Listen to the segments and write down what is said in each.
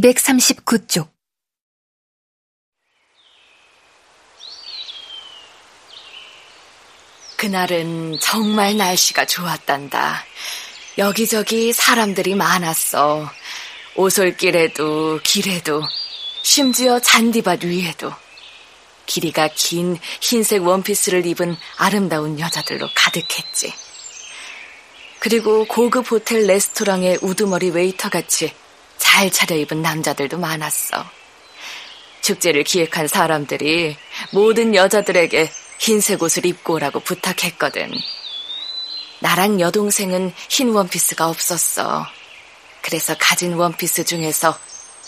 239쪽 그날은 정말 날씨가 좋았단다. 여기저기 사람들이 많았어. 오솔길에도 길에도 심지어 잔디밭 위에도 길이가 긴 흰색 원피스를 입은 아름다운 여자들로 가득했지. 그리고 고급 호텔 레스토랑의 우두머리 웨이터 같이 잘 차려입은 남자들도 많았어. 축제를 기획한 사람들이 모든 여자들에게 흰색 옷을 입고 오라고 부탁했거든. 나랑 여동생은 흰 원피스가 없었어. 그래서 가진 원피스 중에서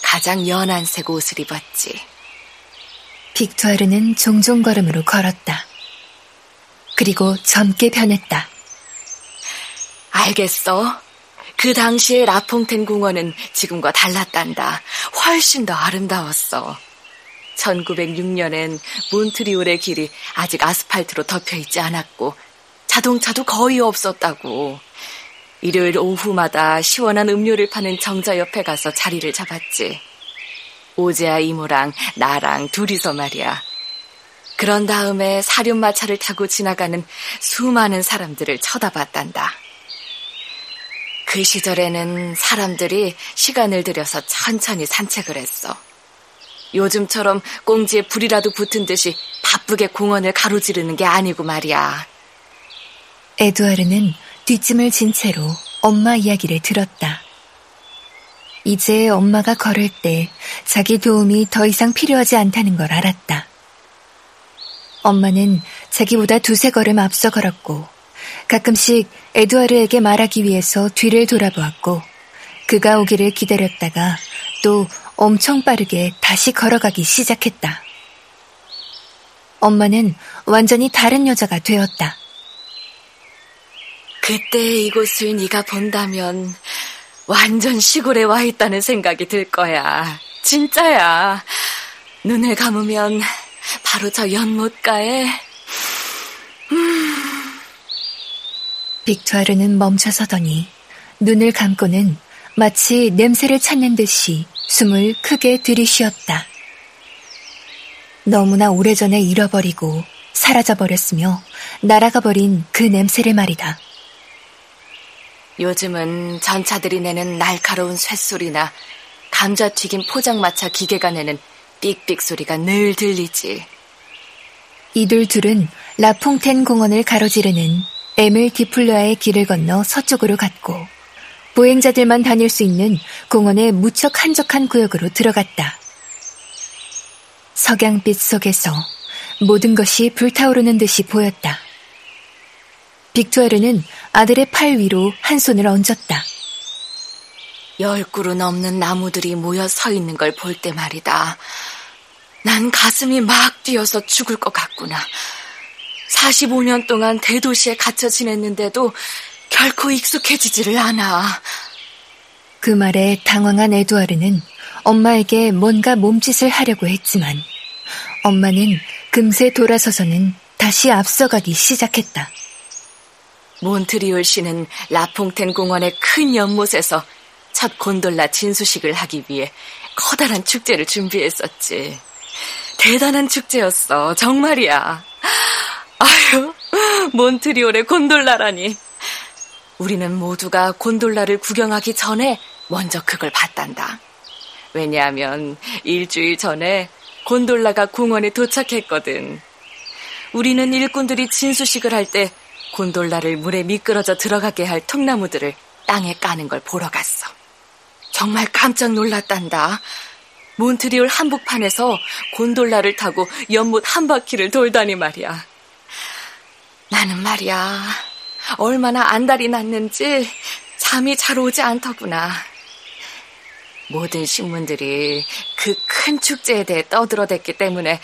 가장 연한 색 옷을 입었지. 빅투아르는 종종 걸음으로 걸었다. 그리고 젊게 변했다. 알겠어. 그 당시의 라퐁텐 공원은 지금과 달랐단다. 훨씬 더 아름다웠어. 1906년엔 몬트리올의 길이 아직 아스팔트로 덮여 있지 않았고 자동차도 거의 없었다고. 일요일 오후마다 시원한 음료를 파는 정자 옆에 가서 자리를 잡았지. 오제아 이모랑 나랑 둘이서 말이야. 그런 다음에 사륜마차를 타고 지나가는 수많은 사람들을 쳐다봤단다. 그 시절에는 사람들이 시간을 들여서 천천히 산책을 했어. 요즘처럼 꽁지에 불이라도 붙은 듯이 바쁘게 공원을 가로지르는 게 아니고 말이야. 에두아르는 뒷짐을 진 채로 엄마 이야기를 들었다. 이제 엄마가 걸을 때 자기 도움이 더 이상 필요하지 않다는 걸 알았다. 엄마는 자기보다 두세 걸음 앞서 걸었고 가끔씩 에두아르에게 말하기 위해서 뒤를 돌아보았고 그가 오기를 기다렸다가 또 엄청 빠르게 다시 걸어가기 시작했다. 엄마는 완전히 다른 여자가 되었다. 그때 이곳을 네가 본다면 완전 시골에 와 있다는 생각이 들 거야. 진짜야. 눈을 감으면 바로 저 연못가에 빅투아르는 멈춰서더니 눈을 감고는 마치 냄새를 찾는 듯이 숨을 크게 들이쉬었다. 너무나 오래전에 잃어버리고 사라져버렸으며 날아가 버린 그 냄새를 말이다. 요즘은 전차들이 내는 날카로운 쇳소리나 감자튀김 포장마차 기계가 내는 삑삑 소리가 늘 들리지. 이들 둘은 라퐁텐 공원을 가로지르는 에밀 디플러의 길을 건너 서쪽으로 갔고 보행자들만 다닐 수 있는 공원의 무척 한적한 구역으로 들어갔다. 석양빛 속에서 모든 것이 불타오르는 듯이 보였다. 빅투아르는 아들의 팔 위로 한 손을 얹었다. 열 그루 넘는 나무들이 모여 서 있는 걸 볼 때 말이다. 난 가슴이 막 뛰어서 죽을 것 같구나. 45년 동안 대도시에 갇혀 지냈는데도 결코 익숙해지지를 않아. 그 말에 당황한 에두아르는 엄마에게 뭔가 몸짓을 하려고 했지만 엄마는 금세 돌아서서는 다시 앞서가기 시작했다. 몬트리올시는 라퐁텐 공원의 큰 연못에서 첫 곤돌라 진수식을 하기 위해 커다란 축제를 준비했었지. 대단한 축제였어. 정말이야. 아유, 몬트리올의 곤돌라라니. 우리는 모두가 곤돌라를 구경하기 전에 먼저 그걸 봤단다. 왜냐하면 일주일 전에 곤돌라가 공원에 도착했거든. 우리는 일꾼들이 진수식을 할 때 곤돌라를 물에 미끄러져 들어가게 할 통나무들을 땅에 까는 걸 보러 갔어. 정말 깜짝 놀랐단다. 몬트리올 한복판에서 곤돌라를 타고 연못 한 바퀴를 돌다니 말이야. 나는 말이야. 얼마나 안달이 났는지 잠이 잘 오지 않더구나. 모든 신문들이 그 큰 축제에 대해 떠들어댔기 때문에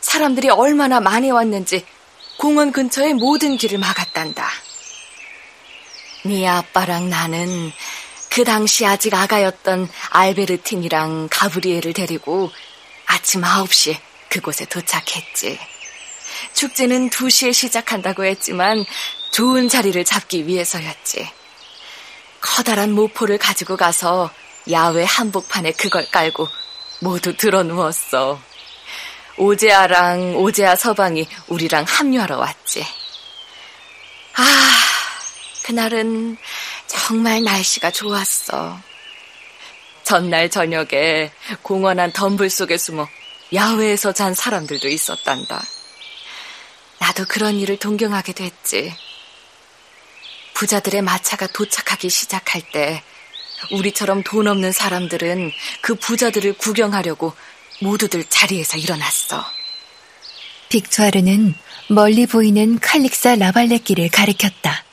사람들이 얼마나 많이 왔는지 공원 근처의 모든 길을 막았단다. 네 아빠랑 나는 그 당시 아직 아가였던 알베르틴이랑 가브리엘을 데리고 아침 9시에 그곳에 도착했지. 축제는 2시에 시작한다고 했지만 좋은 자리를 잡기 위해서였지. 커다란 모포를 가지고 가서 야외 한복판에 그걸 깔고 모두 들어 누웠어. 오제아랑 오제아 서방이 우리랑 합류하러 왔지. 아, 그날은 정말 날씨가 좋았어. 전날 저녁에 공원 한 덤불 속에 숨어 야외에서 잔 사람들도 있었단다. 나도 그런 일을 동경하게 됐지. 부자들의 마차가 도착하기 시작할 때 우리처럼 돈 없는 사람들은 그 부자들을 구경하려고 모두들 자리에서 일어났어. 빅투아르는 멀리 보이는 칼릭사 라발레길을 가리켰다.